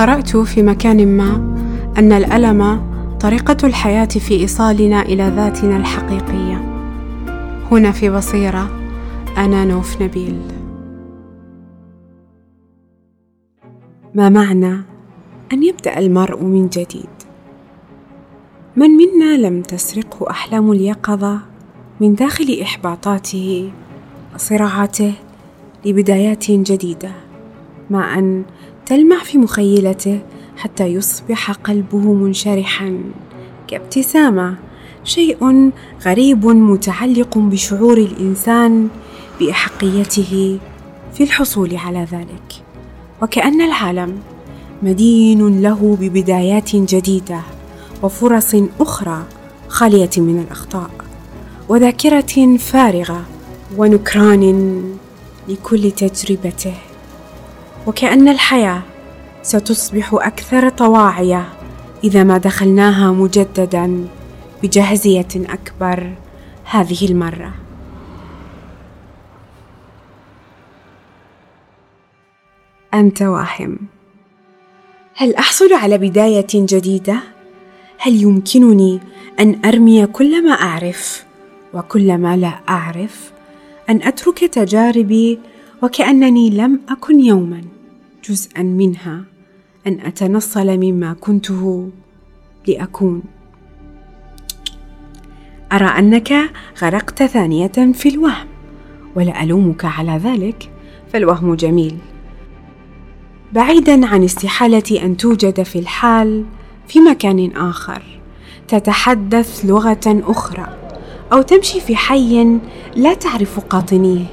قرأت في مكان ما أن الألم طريقة الحياة في إيصالنا إلى ذاتنا الحقيقية. هنا في بصيرة أنا نوف نبيل. ما معنى أن يبدأ المرء من جديد؟ من منا لم تسرقه أحلام اليقظة من داخل إحباطاته وصراعاته لبدايات جديدة مع أن تلمع في مخيلته حتى يصبح قلبه منشرحا. كابتسامة شيء غريب متعلق بشعور الإنسان بأحقيته في الحصول على ذلك. وكأن العالم مدين له ببدايات جديدة وفرص أخرى خالية من الأخطاء وذاكرة فارغة ونكران لكل تجربته. وكأن الحياة ستصبح أكثر طواعية إذا ما دخلناها مجددا بجهزية أكبر هذه المرة أنت واهم هل أحصل على بداية جديدة؟ هل يمكنني أن أرمي كل ما أعرف وكل ما لا أعرف؟ أن أترك تجاربي وكأنني لم أكن يوما جزءا منها أن أتنصل مما كنته لأكون. أرى أنك غرقت ثانية في الوهم ولا ألومك على ذلك فالوهم جميل. بعيدا عن استحالة أن توجد في الحال في مكان آخر تتحدث لغة أخرى أو تمشي في حي لا تعرف قاطنيه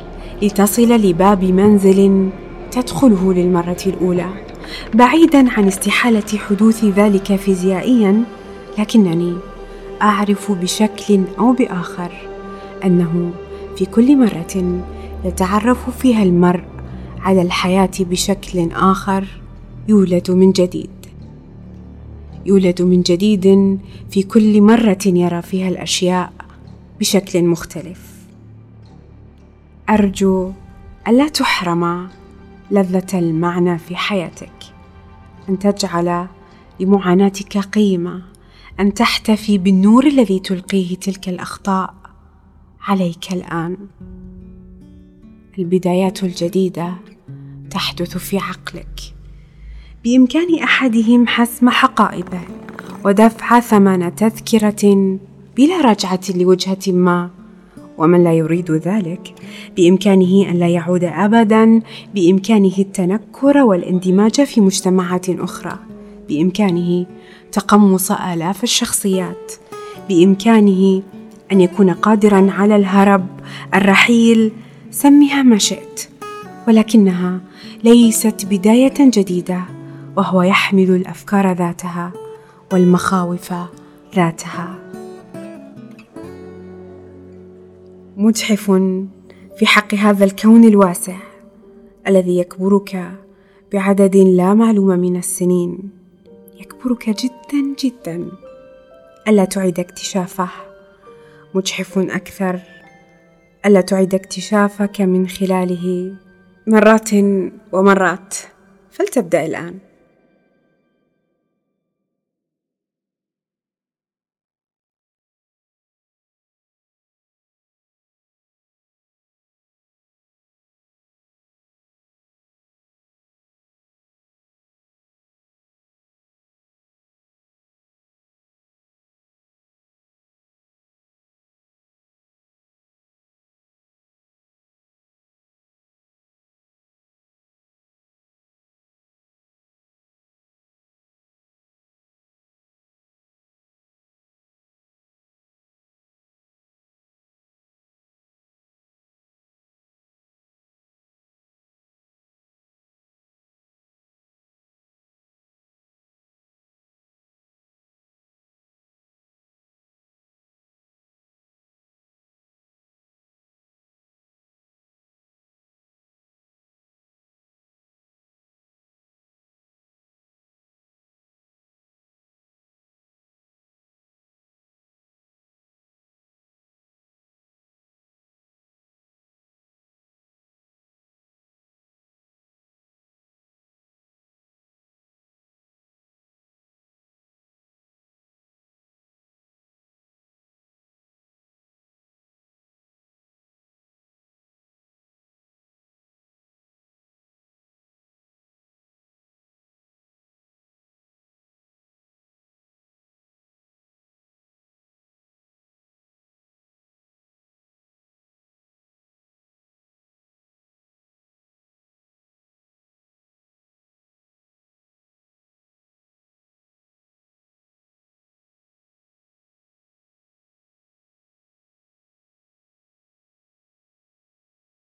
لتصل لباب منزل تدخله للمرة الأولى. بعيدا عن استحالة حدوث ذلك فيزيائيا لكنني أعرف بشكل أو بآخر أنه في كل مرة يتعرف فيها المرء على الحياة بشكل آخر يولد من جديد. يولد من جديد في كل مرة يرى فيها الأشياء بشكل مختلف. أرجو ألا تحرم لذة المعنى في حياتك. أن تجعل لمعاناتك قيمة. أن تحتفي بالنور الذي تلقيه تلك الأخطاء عليك الآن. البدايات الجديدة تحدث في عقلك. بإمكان أحدهم حسم حقائبه ودفع ثمن تذكرة بلا رجعة لوجهة ما ومن لا يريد ذلك بإمكانه أن لا يعود ابدا بإمكانه التنكر والاندماج في مجتمعات أخرى بإمكانه تقمص آلاف الشخصيات بإمكانه أن يكون قادرا على الهرب الرحيل سمها ما شئت ولكنها ليست بداية جديدة وهو يحمل الأفكار ذاتها والمخاوف ذاتها. مجحف في حق هذا الكون الواسع الذي يكبرك بعدد لا معلوم من السنين. يكبرك جدا جدا. ألا تعيد اكتشافه مجحف أكثر؟ ألا تعيد اكتشافك من خلاله مرات ومرات؟ فلتبدأ الآن.